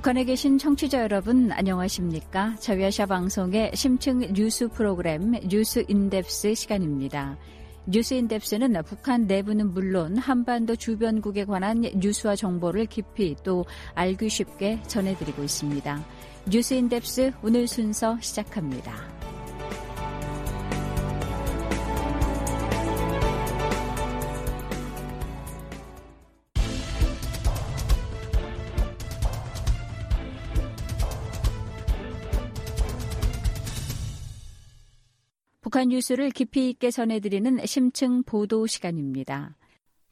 북한에 계신 청취자 여러분 안녕하십니까? 자유아시아 방송의 심층 뉴스 프로그램 뉴스 in-depth 시간입니다. 뉴스 in-depth는 북한 내부는 물론 한반도 주변국에 관한 뉴스와 정보를 깊이 또 알기 쉽게 전해드리고 있습니다. 뉴스 in-depth 오늘 순서 시작합니다. 북한 뉴스를 깊이 있게 전해드리는 심층 보도 시간입니다.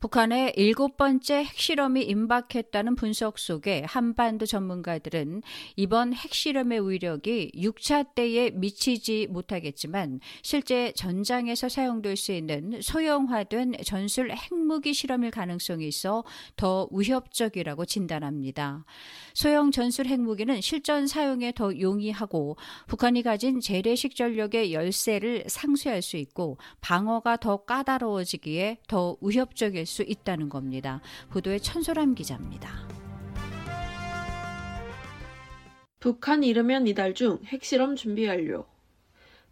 북한의 일곱 번째 핵실험이 임박했다는 분석 속에 한반도 전문가들은 이번 핵실험의 위력이 6차 때에 미치지 못하겠지만 실제 전장에서 사용될 수 있는 소형화된 전술 핵무기 실험일 가능성이 있어 더 위협적이라고 진단합니다. 소형 전술 핵무기는 실전 사용에 더 용이하고 북한이 가진 재래식 전력의 열세를 상쇄할 수 있고 방어가 더 까다로워지기에 더 위협적일 수 있다는 겁니다. 보도의 천소람 기자입니다. 북한 이르면 이달 중 핵실험 준비 완료.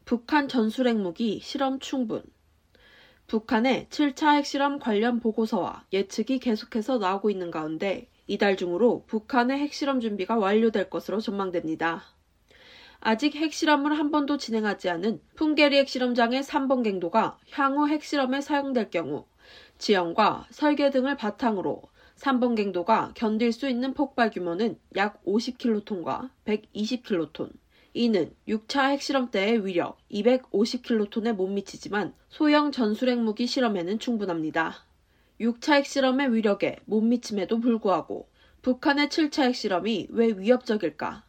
북한 전술 핵무기 실험 충분. 북한의 7차 핵실험 관련 보고서와 예측이 계속해서 나오고 있는 가운데 이달 중으로 북한의 핵실험 준비가 완료될 것으로 전망됩니다. 아직 핵실험을 한 번도 진행하지 않은 풍계리 핵실험장의 3번 갱도가 향후 핵실험에 사용될 경우 지형과 설계 등을 바탕으로 3번 갱도가 견딜 수 있는 폭발 규모는 약 50킬로톤과 120킬로톤. 이는 6차 핵실험 때의 위력 250킬로톤에 못 미치지만 소형 전술핵 무기 실험에는 충분합니다. 6차 핵실험의 위력에 못 미침에도 불구하고 북한의 7차 핵실험이 왜 위협적일까?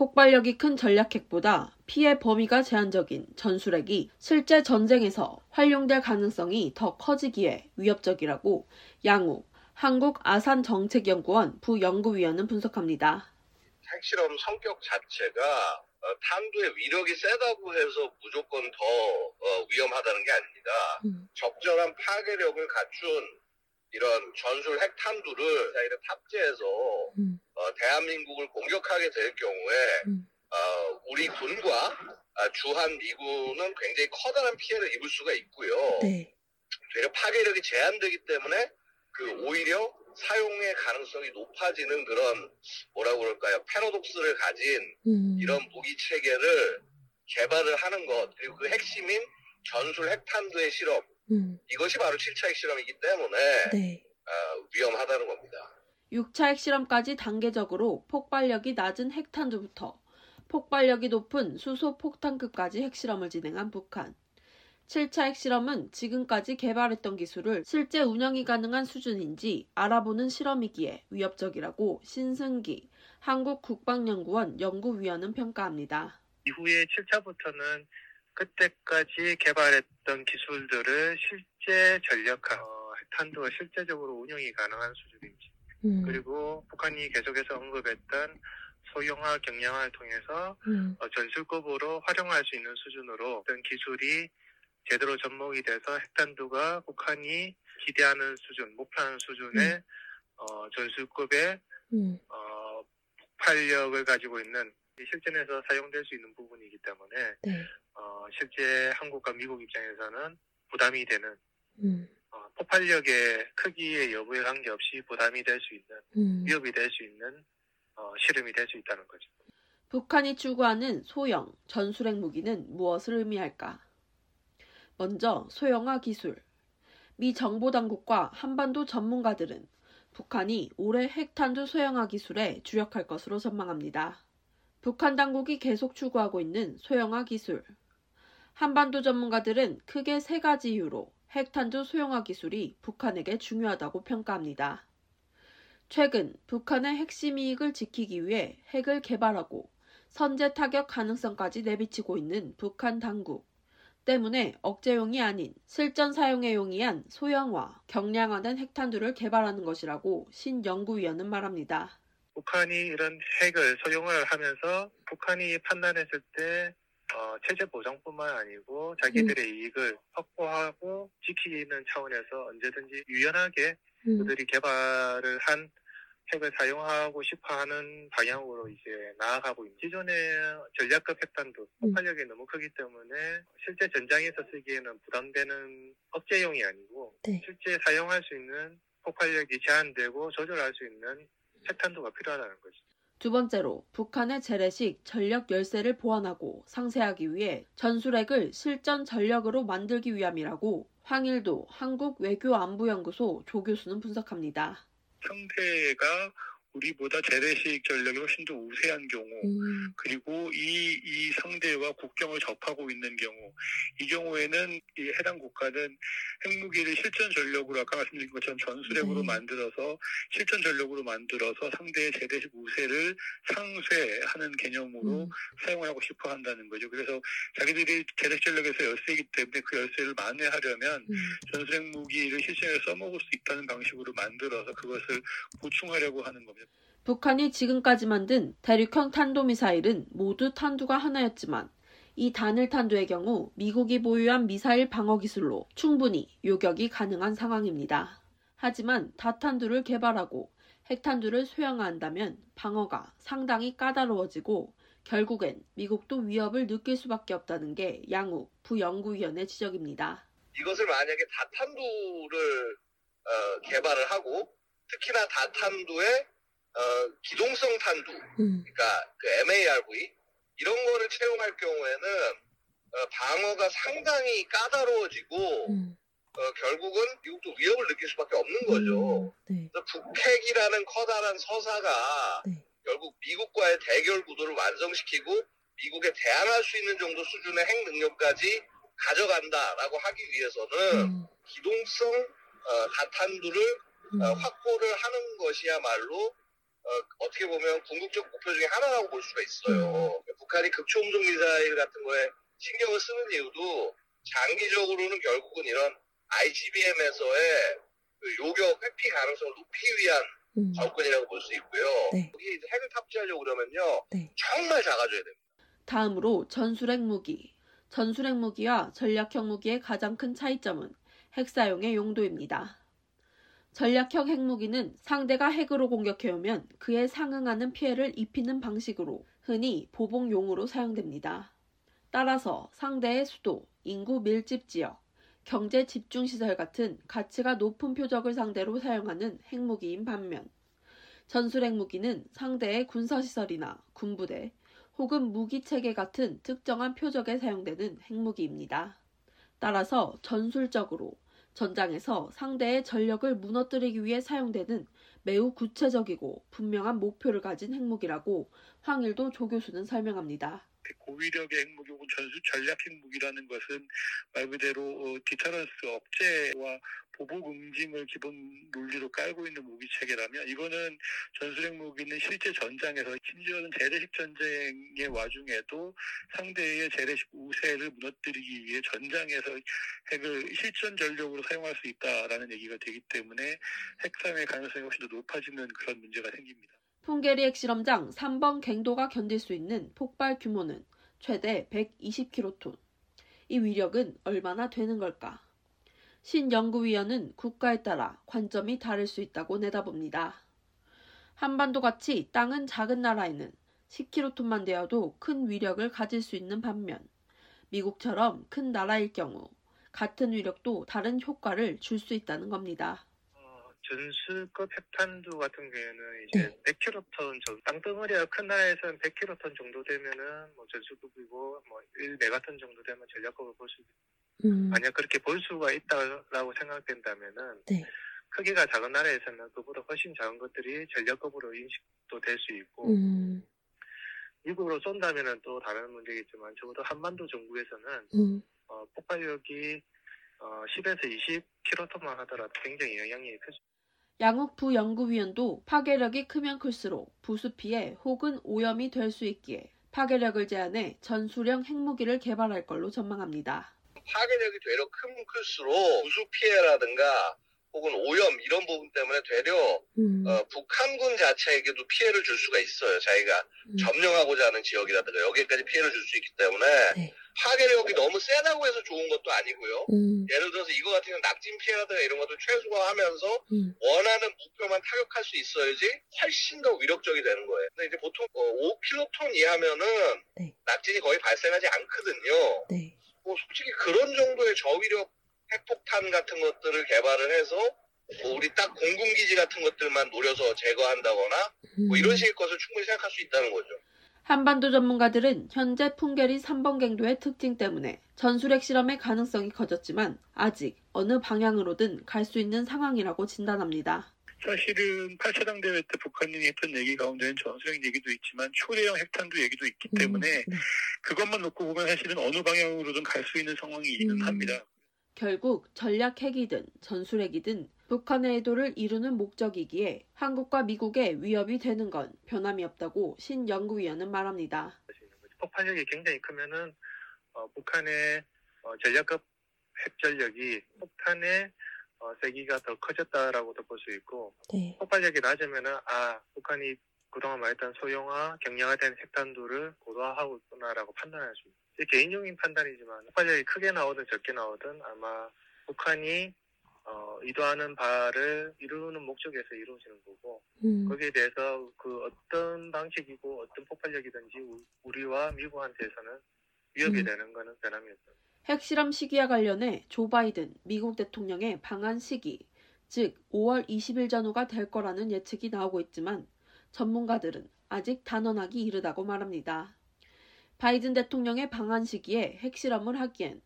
폭발력이 큰 전략핵보다 피해 범위가 제한적인 전술핵이 실제 전쟁에서 활용될 가능성이 더 커지기에 위협적이라고 양욱 한국 아산 정책연구원 부연구위원은 분석합니다. 핵실험 성격 자체가 어, 탄두의 위력이 세다고 해서 무조건 더 어, 위험하다는 게 아닙니다. 음. 적절한 파괴력을 갖춘 이런 전술 핵탄두를 자기를 탑재해서 음. 어, 대한민국을 공격하게 될 경우에 음. 어, 우리 군과 어, 주한 미군은 굉장히 커다란 피해를 입을 수가 있고요. 네. 되려 파괴력이 제한되기 때문에 그 오히려 사용의 가능성이 높아지는 그런 뭐라고 그럴까요? 패러독스를 가진 음. 이런 무기 체계를 개발을 하는 것 그리고 그 핵심인 전술 핵탄두의 실험 음. 이것이 바로 7차 핵실험이기 때문에 네. 어, 위험하다는 겁니다. 6차 핵실험까지 단계적으로 폭발력이 낮은 핵탄두부터 폭발력이 높은 수소 폭탄급까지 핵실험을 진행한 북한. 7차 핵실험은 지금까지 개발했던 기술을 실제 운영이 가능한 수준인지 알아보는 실험이기에 위협적이라고 신승기 한국국방연구원 연구위원은 평가합니다. 이후에 7차부터는 그때까지 개발했던 기술들을 실제 전력화, 어, 핵탄두가 실제적으로 운영이 가능한 수준인지, 음. 그리고 북한이 계속해서 언급했던 소형화 경량화를 통해서 음. 어, 전술급으로 활용할 수 있는 수준으로 어떤 기술이 제대로 접목이 돼서 핵탄두가 북한이 기대하는 수준, 목표하는 수준의 음. 어, 전술급의 음. 어, 폭발력을 가지고 있는 실전에서 사용될 수 있는 부분이기 때문에 네. 어, 실제 한국과 미국 입장에서는 부담이 되는 음. 어, 폭발력의 크기의 여부에 관계없이 부담이 될 수 있는 음. 위협이 될 수 있는 어, 실험이 될 수 있다는 거죠. 북한이 추구하는 소형 전술핵 무기는 무엇을 의미할까? 먼저 소형화 기술. 미 정보당국과 한반도 전문가들은 북한이 올해 핵탄두 소형화 기술에 주력할 것으로 전망합니다. 북한 당국이 계속 추구하고 있는 소형화 기술. 한반도 전문가들은 크게 세 가지 이유로 핵탄두 소형화 기술이 북한에게 중요하다고 평가합니다. 최근 북한의 핵심 이익을 지키기 위해 핵을 개발하고 선제 타격 가능성까지 내비치고 있는 북한 당국. 때문에 억제용이 아닌 실전 사용에 용이한 소형화, 경량화된 핵탄두를 개발하는 것이라고 신 연구위원은 말합니다. 북한이 이런 핵을 소형화를 하면서 북한이 판단했을 때 어, 체제 보장뿐만 아니고 자기들의 음. 이익을 확보하고 지키는 차원에서 언제든지 유연하게 음. 그들이 개발을 한 핵을 사용하고 싶어하는 방향으로 이제 나아가고 있는 기존의 전략급 핵탄도 폭발력이 음. 너무 크기 때문에 실제 전장에서 쓰기에는 부담되는 억제용이 아니고 네. 실제 사용할 수 있는 폭발력이 제한되고 조절할 수 있는 핵탄두가 필요하다는 거죠. 두 번째로 북한의 재래식 전력 열쇠를 보완하고 상세하기 위해 전술핵을 실전 전력으로 만들기 위함이라고 황일도 한국외교안보연구소 조 교수는 분석합니다. 상태가 우리보다 재래식 전력이 훨씬 더 우세한 경우, 음. 그리고 이, 이 상대와 국경을 접하고 있는 경우, 이 경우에는 이 해당 국가는 핵무기를 실전 전력으로 아까 말씀드린 것처럼 전술핵으로 네. 만들어서 실전 전력으로 만들어서 상대의 재래식 우세를 상쇄하는 개념으로 음. 사용하고 싶어 한다는 거죠. 그래서 자기들이 재래식 전력에서 열쇠이기 때문에 그 열쇠를 만회하려면 음. 전술핵 무기를 실전에 써먹을 수 있다는 방식으로 만들어서 그것을 보충하려고 하는 겁니다. 북한이 지금까지 만든 대륙형 탄도미사일은 모두 탄두가 하나였지만 이 단일 탄두의 경우 미국이 보유한 미사일 방어 기술로 충분히 요격이 가능한 상황입니다. 하지만 다탄두를 개발하고 핵탄두를 소형화한다면 방어가 상당히 까다로워지고 결국엔 미국도 위협을 느낄 수밖에 없다는 게 양욱 부연구위원의 지적입니다. 이것을 만약에 다탄두를 어, 개발을 하고 특히나 다탄두의 어, 기동성 탄두, 음. 그러니까 그 MARV 이런 거를 채용할 경우에는 어, 방어가 상당히 까다로워지고 음. 어, 결국은 미국도 위협을 느낄 수밖에 없는 거죠. 음, 네. 북핵이라는 커다란 서사가 네. 결국 미국과의 대결 구도를 완성시키고 미국에 대항할 수 있는 정도 수준의 핵 능력까지 가져간다라고 하기 위해서는 음. 기동성 어, 다탄두를 어, 음. 확보를 하는 것이야말로 어, 떻게 보면 궁극적 목표 중에 하나라고 볼 수가 있어요. 음. 북한이 극초음속 미사일 같은 거에 신경을 쓰는 이유도 장기적으로는 결국은 이런 ICBM에서의 그 요격 회피 가능성을 높이기 위한 음. 접근이라고 볼 수 있고요. 네. 여기 핵을 탑재하려고 그러면요. 네. 정말 작아져야 됩니다. 다음으로 전술핵 무기. 전술핵 무기와 전략형 무기의 가장 큰 차이점은 핵 사용의 용도입니다. 전략형 핵무기는 상대가 핵으로 공격해오면 그에 상응하는 피해를 입히는 방식으로 흔히 보복용으로 사용됩니다. 따라서 상대의 수도, 인구 밀집 지역, 경제 집중 시설 같은 가치가 높은 표적을 상대로 사용하는 핵무기인 반면 전술 핵무기는 상대의 군사 시설이나 군부대 혹은 무기 체계 같은 특정한 표적에 사용되는 핵무기입니다. 따라서 전술적으로 전장에서 상대의 전력을 무너뜨리기 위해 사용되는 매우 구체적이고 분명한 목표를 가진 핵무기라고 황일도 조 교수는 설명합니다. 고위력의 핵무기 혹은 전술 전략 핵무기라는 것은 말 그대로 어, 디터런스 억제와 보복 응징을 기본 논리로 깔고 있는 무기 체계라면 이거는 전술핵 무기는 실제 전장에서 심지어는 재래식 전쟁의 와중에도 상대의 재래식 우세를 무너뜨리기 위해 전장에서 핵을 실전 전력으로 사용할 수 있다라는 얘기가 되기 때문에 핵상의 가능성이 훨씬 더 높아지는 그런 문제가 생깁니다. 풍계리 핵실험장 3번 갱도가 견딜 수 있는 폭발 규모는 최대 120kT. 이 위력은 얼마나 되는 걸까? 신 연구위원은 국가에 따라 관점이 다를 수 있다고 내다봅니다. 한반도 같이 땅은 작은 나라에는 10kT만 되어도 큰 위력을 가질 수 있는 반면 미국처럼 큰 나라일 경우 같은 위력도 다른 효과를 줄 수 있다는 겁니다. 전술급 핵탄두 같은 경우에는 이제 네. 100kT 정도, 땅덩어리가 큰 나라에서는 100kT 정도 되면은 뭐 전술급이고 뭐 1메가톤 정도 되면 전략급을 볼 수 음. 만약 그렇게 볼 수가 있다라고 생각된다면은 네. 크기가 작은 나라에서는 그보다 훨씬 작은 것들이 전략급으로 인식도 될 수 있고 음. 미국으로 쏜다면은 또 다른 문제겠지만 적어도 한반도 정부에서는 음. 어, 폭발력이 어, 10에서 20km만 하더라도 굉장히 영향이 크죠. 양욱 부 연구위원도 파괴력이 크면 클수록 부수 피해 혹은 오염이 될 수 있기에 파괴력을 제한해 전술형 핵무기를 개발할 걸로 전망합니다. 파괴력이 되려 크면 클수록 부수 피해라든가 혹은 오염 이런 부분 때문에 되려 음. 어, 북한군 자체에게도 피해를 줄 수가 있어요. 자기가 음. 점령하고자 하는 지역이라든가 여기까지 피해를 줄 수 있기 때문에 네. 파괴력이 너무 세다고 해서 좋은 것도 아니고요. 음. 예를 들어서 이거 같은 경우 낙진 피해라든가 이런 것도 최소화하면서 음. 원하는 목표만 타격할 수 있어야지 훨씬 더 위력적이 되는 거예요. 근데 이제 보통 어, 5킬로톤 이하면은 네. 낙진이 거의 발생하지 않거든요. 네. 뭐 솔직히 그런 정도의 저위력 핵폭탄 같은 것들을 개발을 해서 뭐 우리 딱 공군기지 같은 것들만 노려서 제거한다거나 뭐 이런 음. 식의 것을 충분히 생각할 수 있다는 거죠. 한반도 전문가들은 현재 풍계리 3번 갱도의 특징 때문에 전술핵 실험의 가능성이 커졌지만 아직 어느 방향으로든 갈 수 있는 상황이라고 진단합니다. 사실은 8차당 대회 때 북한이 했던 얘기 가운데는 전술핵 얘기도 있지만 초대형 핵탄두 얘기도 있기 음, 때문에 음, 네. 그것만 놓고 보면 사실은 어느 방향으로든 갈 수 있는 상황이기는 음. 합니다. 결국 전략 핵이든 전술핵이든 북한의 의도를 이루는 목적이기에 한국과 미국의 위협이 되는 건 변함이 없다고 신 연구위원은 말합니다. 폭발력이 굉장히 크면은 어, 북한의 어, 전략급 핵전력이 폭탄의 어, 세기가 더 커졌다라고도 볼 수 있고 네. 폭발력이 낮으면은 아 북한이 그동안 말했던 소형화, 경량화된 핵탄두를 고도화하고 있구나라고 판단할 수 있습니다. 개인적인 판단이지만 폭발력이 크게 나오든 적게 나오든 아마 북한이 어, 의도하는 바를 이루는 목적에서 이루어지는 거고 음. 거기에 대해서 그 어떤 방식이고 어떤 폭발력이든지 우리와 미국한테서는 위협이 음. 되는 것은 변함이 없습니다. 핵실험 시기와 관련해 조 바이든 미국 대통령의 방한 시기, 즉 5월 20일 전후가 될 거라는 예측이 나오고 있지만 전문가들은 아직 단언하기 이르다고 말합니다. 바이든 대통령의 방한 시기에 핵실험을 하기엔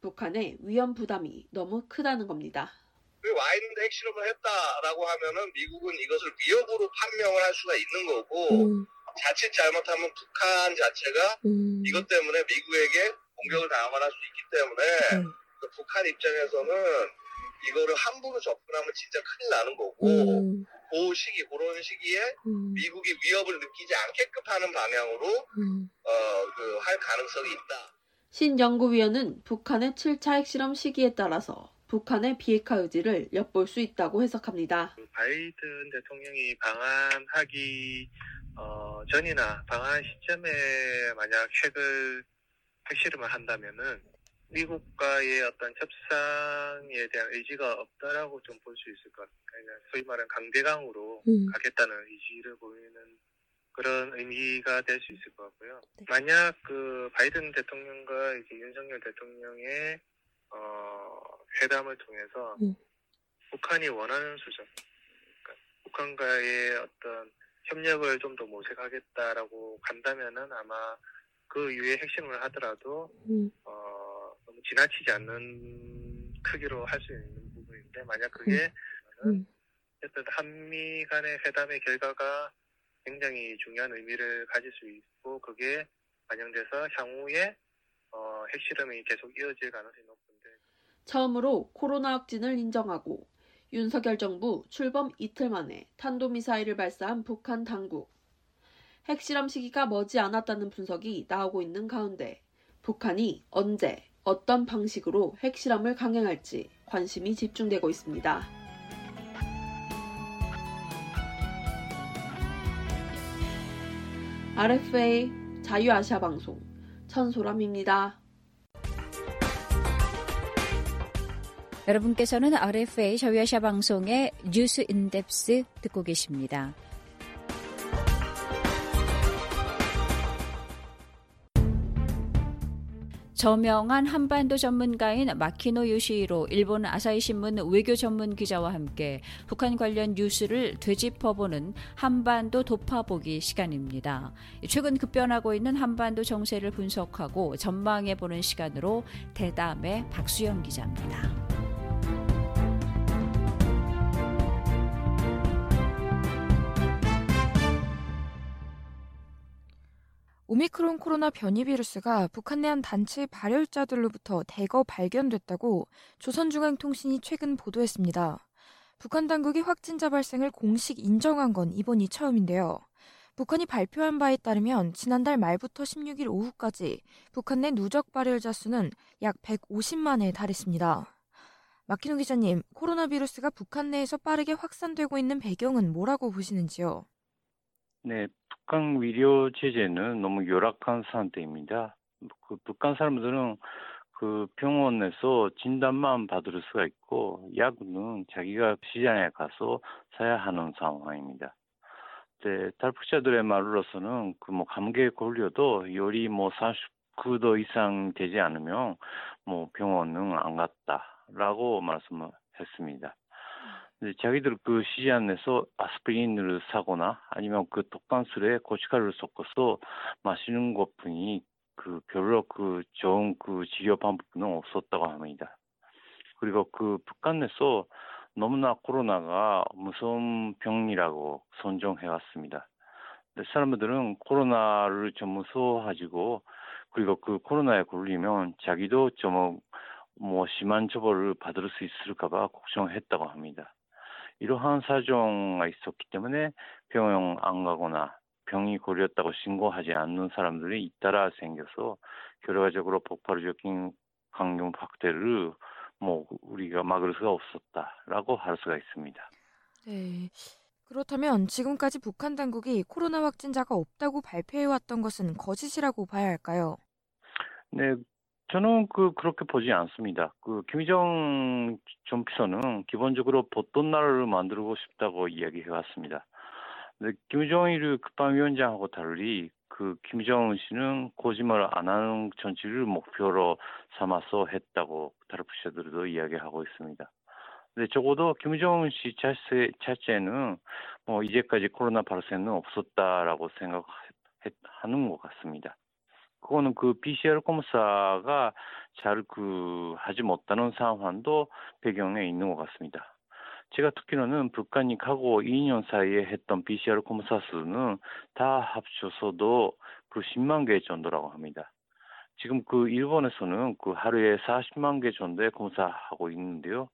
북한의 위험 부담이 너무 크다는 겁니다. 그 와인드 핵실험을 했다라고 하면은 미국은 이것을 위협으로 판명을 할 수가 있는 거고 음. 자칫 잘못하면 북한 자체가 음. 이것 때문에 미국에게 공격을 당하거나 할 수 있기 때문에 음. 그 북한 입장에서는 이거를 함부로 접근하면 진짜 큰일 나는 거고 음. 그 시기 그런 시기에 음. 미국이 위협을 느끼지 않게끔 하는 방향으로 음. 어그 할 가능성이 있다. 신 연구위원은 북한의 7차 핵실험 시기에 따라서 북한의 비핵화 의지를 엿볼 수 있다고 해석합니다. 그 바이든 대통령이 방한하기 어, 전이나 방한 시점에 만약 핵을 핵실험을 한다면은 미국과의 어떤 협상에 대한 의지가 없다라고 좀 볼 수 있을 것 같아요. 그러니까 소위 말하는 강대강으로 음. 가겠다는 의지를 보이는 그런 의미가 될 수 있을 것 같고요. 네. 만약 그 바이든 대통령과 이제 윤석열 대통령의 어, 회담을 통해서 음. 북한이 원하는 수준, 그러니까 북한과의 어떤 협력을 좀 더 모색하겠다라고 간다면은 아마 그 이후에 핵심을 하더라도 음. 어, 너무 지나치지 않는 크기로 할 수 있는 부분인데 만약 그게 음. 음. 어쨌든 한미 간의 회담의 결과가 굉장히 중요한 의미를 가질 수 있고 그게 반영돼서 향후에 어, 핵실험이 계속 이어질 가능성이 높은데 처음으로 코로나 확진을 인정하고 윤석열 정부 출범 이틀 만에 탄도미사일을 발사한 북한 당국. 핵실험 시기가 머지 않았다는 분석이 나오고 있는 가운데 북한이 언제 어떤 방식으로 핵실험을 강행할지 관심이 집중되고 있습니다. RFA 자유아시아 방송 천소람입니다. 여러분께서는 RFA 자유아시아 방송의 뉴스 인덱스 듣고 계십니다. 저명한 한반도 전문가인 마키노 요시히로 일본 아사히 신문 외교 전문 기자와 함께 북한 관련 뉴스를 되짚어보는 한반도 도파보기 시간입니다. 최근 급변하고 있는 한반도 정세를 분석하고 전망해 보는 시간으로 대담의 박수영 기자입니다. 오미크론 코로나 변이 비루스가 북한 내한 단체 발열자들로부터 대거 발견됐다고 조선중앙통신이 최근 보도했습니다. 북한 당국이 확진자 발생을 공식 인정한 건 이번이 처음인데요. 북한이 발표한 바에 따르면 지난달 말부터 16일 오후까지 북한 내 누적 발열자 수는 약 150만에 달했습니다. 마키노 기자님, 코로나 비루스가 북한 내에서 빠르게 확산되고 있는 배경은 뭐라고 보시는지요? 네, 북한 위료 체제는 너무 열악한 상태입니다. 그 북한 사람들은 그 병원에서 진단만 받을 수가 있고 약은 자기가 시장에 가서 사야 하는 상황입니다. 네, 탈북자들의 말로서는 그 뭐 감기에 걸려도 열이 뭐 49도 이상 되지 않으면 뭐 병원은 안 갔다라고 말씀을 했습니다. 근데 자기들 그 시장에서 아스피린을 사거나 아니면 그 독방술에 고춧가루를 섞어서 마시는 것뿐이 그 별로 그 좋은 그 치료 방법은 없었다고 합니다. 그리고 그 북한에서 너무나 코로나가 무서운 병이라고 선정해 왔습니다. 사람들은 코로나를 좀 무서워하지고 그리고 그 코로나에 걸리면 자기도 좀뭐 심한 처벌을 받을 수 있을까봐 걱정했다고 합니다. 이러한 사정이 있었기 때문에 병원 안 가거나 병이 걸렸다고 신고하지 않는 사람들이 잇따라 생겨서 결과적으로 폭발적인 강경 확대를 뭐 우리가 막을 수가 없었다라고 할 수가 있습니다. 네. 그렇다면 지금까지 북한 당국이 코로나 확진자가 없다고 발표해왔던 것은 거짓이라고 봐야 할까요? 네, 저는 그 그렇게 보지 않습니다. 그 김희정 전 비서는 기본적으로 보통 나라를 만들고 싶다고 이야기해 왔습니다. 네, 김정일 국방위원장하고 달리 그 김정은 씨는 거짓말 안 하는 정치를 목표로 삼아서 했다고 다르푸시들도 이야기하고 있습니다. 근데 적어도 김정은 씨 자체, 자체는 뭐 이제까지 코로나 발생은 없었다라고 생각하는 것 같습니다. 그거는 그 PCR 검사가 잘 그 하지 못하는 상황도 배경에 있는 것 같습니다. 제가 듣기로는 북한이 가고 2년 사이에 했던 PCR 검사 수는 다 합쳐서도 그 10만 개 정도라고 합니다. 지금 그 일본에서는 그 하루에 40만 개 정도의 검사하고 있는데요.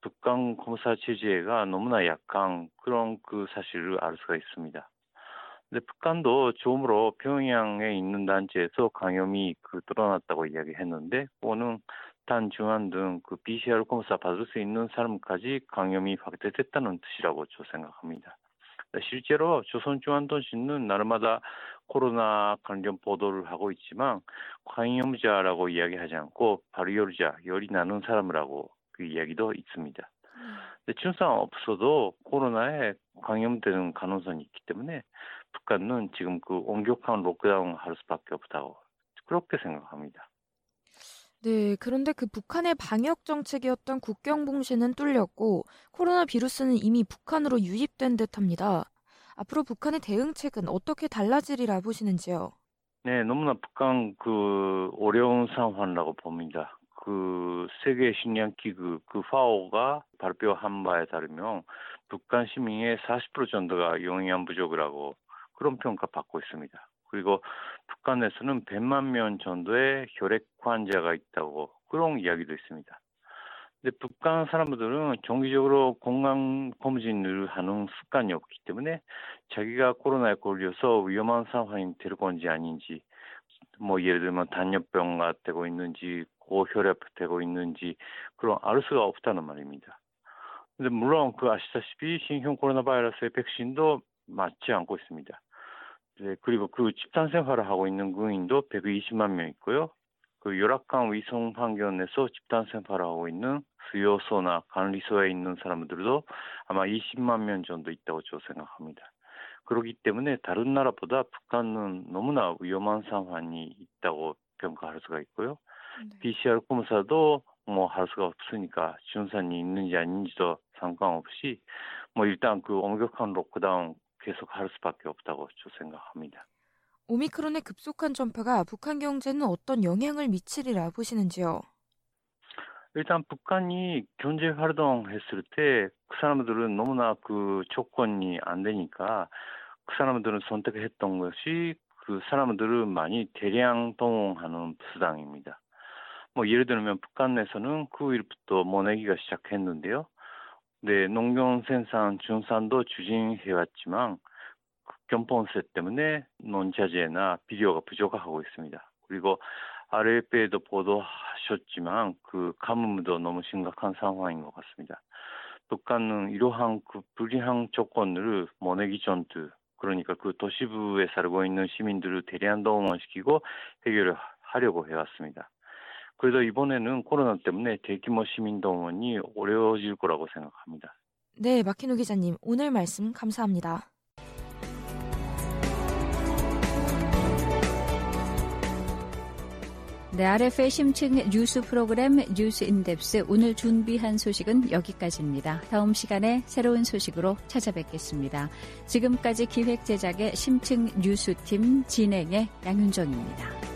북한 검사 체제가 너무나 약한 그런 그 사실을 알 수가 있습니다. 북한도 처음으로 평양에 있는 단체에서 감염이 그 드러났다고 이야기했는데 그거는 단 중환 등 그 PCR 검사 받을 수 있는 사람까지 감염이 확대됐다는 뜻이라고 저 생각합니다. 실제로 조선 중앙통신은 나름마다 코로나 관련 보도를 하고 있지만 감염자라고 이야기하지 않고 발열자, 열이 나는 사람이라고 그 이야기도 있습니다. 근데 증상 없어도 코로나에 감염되는 가능성이 있기 때문에 북한은 지금 그 엄격한 록다운 할 수밖에 없다고 그렇게 생각합니다. 네, 그런데 그 북한의 방역 정책이었던 국경 봉쇄는 뚫렸고 코로나 비루스는 이미 북한으로 유입된 듯합니다. 앞으로 북한의 대응책은 어떻게 달라지리라 보시는지요? 네, 너무나 북한 그 어려운 상황이라고 봅니다. 그 세계 식량 기구 그 파오가 발표한 바에 따르면 북한 시민의 40% 정도가 영양 부족이라고 그런 평가 받고 있습니다. 그리고 북한에서는 100만 명 정도의 혈액 환자가 있다고 그런 이야기도 있습니다. 근데 북한 사람들은 정기적으로 건강 검진을 하는 습관이 없기 때문에 자기가 코로나에 걸려서 위험한 상황이 될 건지 아닌지 뭐 예를 들면 단열병가 되고 있는지 고혈압 되고 있는지 그런 알 수가 없다는 말입니다. 근데 물론 그 아시다시피 신형 코로나 바이러스의 백신도 맞지 않고 있습니다. 네, 그리고 그 집단 생활을 하고 있는 군인도 120만 명 있고요. 그 열악한 위성 환경에서 집단 생활을 하고 있는 수요소나 관리소에 있는 사람들도 아마 20만 명 정도 있다고 저 생각합니다. 그렇기 때문에 다른 나라보다 북한은 너무나 위험한 상황이 있다고 평가할 수가 있고요. 네. PCR 검사도 뭐 할 수가 없으니까 증상이 있는지 아닌지도 상관없이 뭐 일단 그 엄격한 록다운 계속 할 수밖에 없다고 저 생각합니다. 오미크론의 급속한 전파가 북한 경제는 어떤 영향을 미치리라 보시는지요? 일단 북한이 경제 활동했을 때 그 사람들은 너무나 그 조건이 안 되니까 그 사람들은 선택했던 것이 그 사람들을 많이 대량 동원하는 수당입니다. 뭐 예를 들면 북한 내에서는 9일부터 모내기가 시작했는데요. 네, 농경 생산 중산도 추진해왔지만 견본세 때문에 논자재나 비료가 부족하고 있습니다. 그리고 RF에도 보도하셨지만 그 가뭄도 너무 심각한 상황인 것 같습니다. 북한은 이러한 그 불이한 조건을 모내기 전투 그러니까 그 도시부에 살고 있는 시민들을 대량 동원시키고 해결을 하려고 해왔습니다. 그래서 이번에는 코로나 때문에 대규모 시민 동원이 어려워질 거라고 생각합니다. 네, 마키노 기자님 오늘 말씀 감사합니다. 네, RF의 심층 뉴스 프로그램 뉴스 인덱스 오늘 준비한 소식은 여기까지입니다. 다음 시간에 새로운 소식으로 찾아뵙겠습니다. 지금까지 기획 제작의 심층 뉴스팀 진행의 양윤정입니다.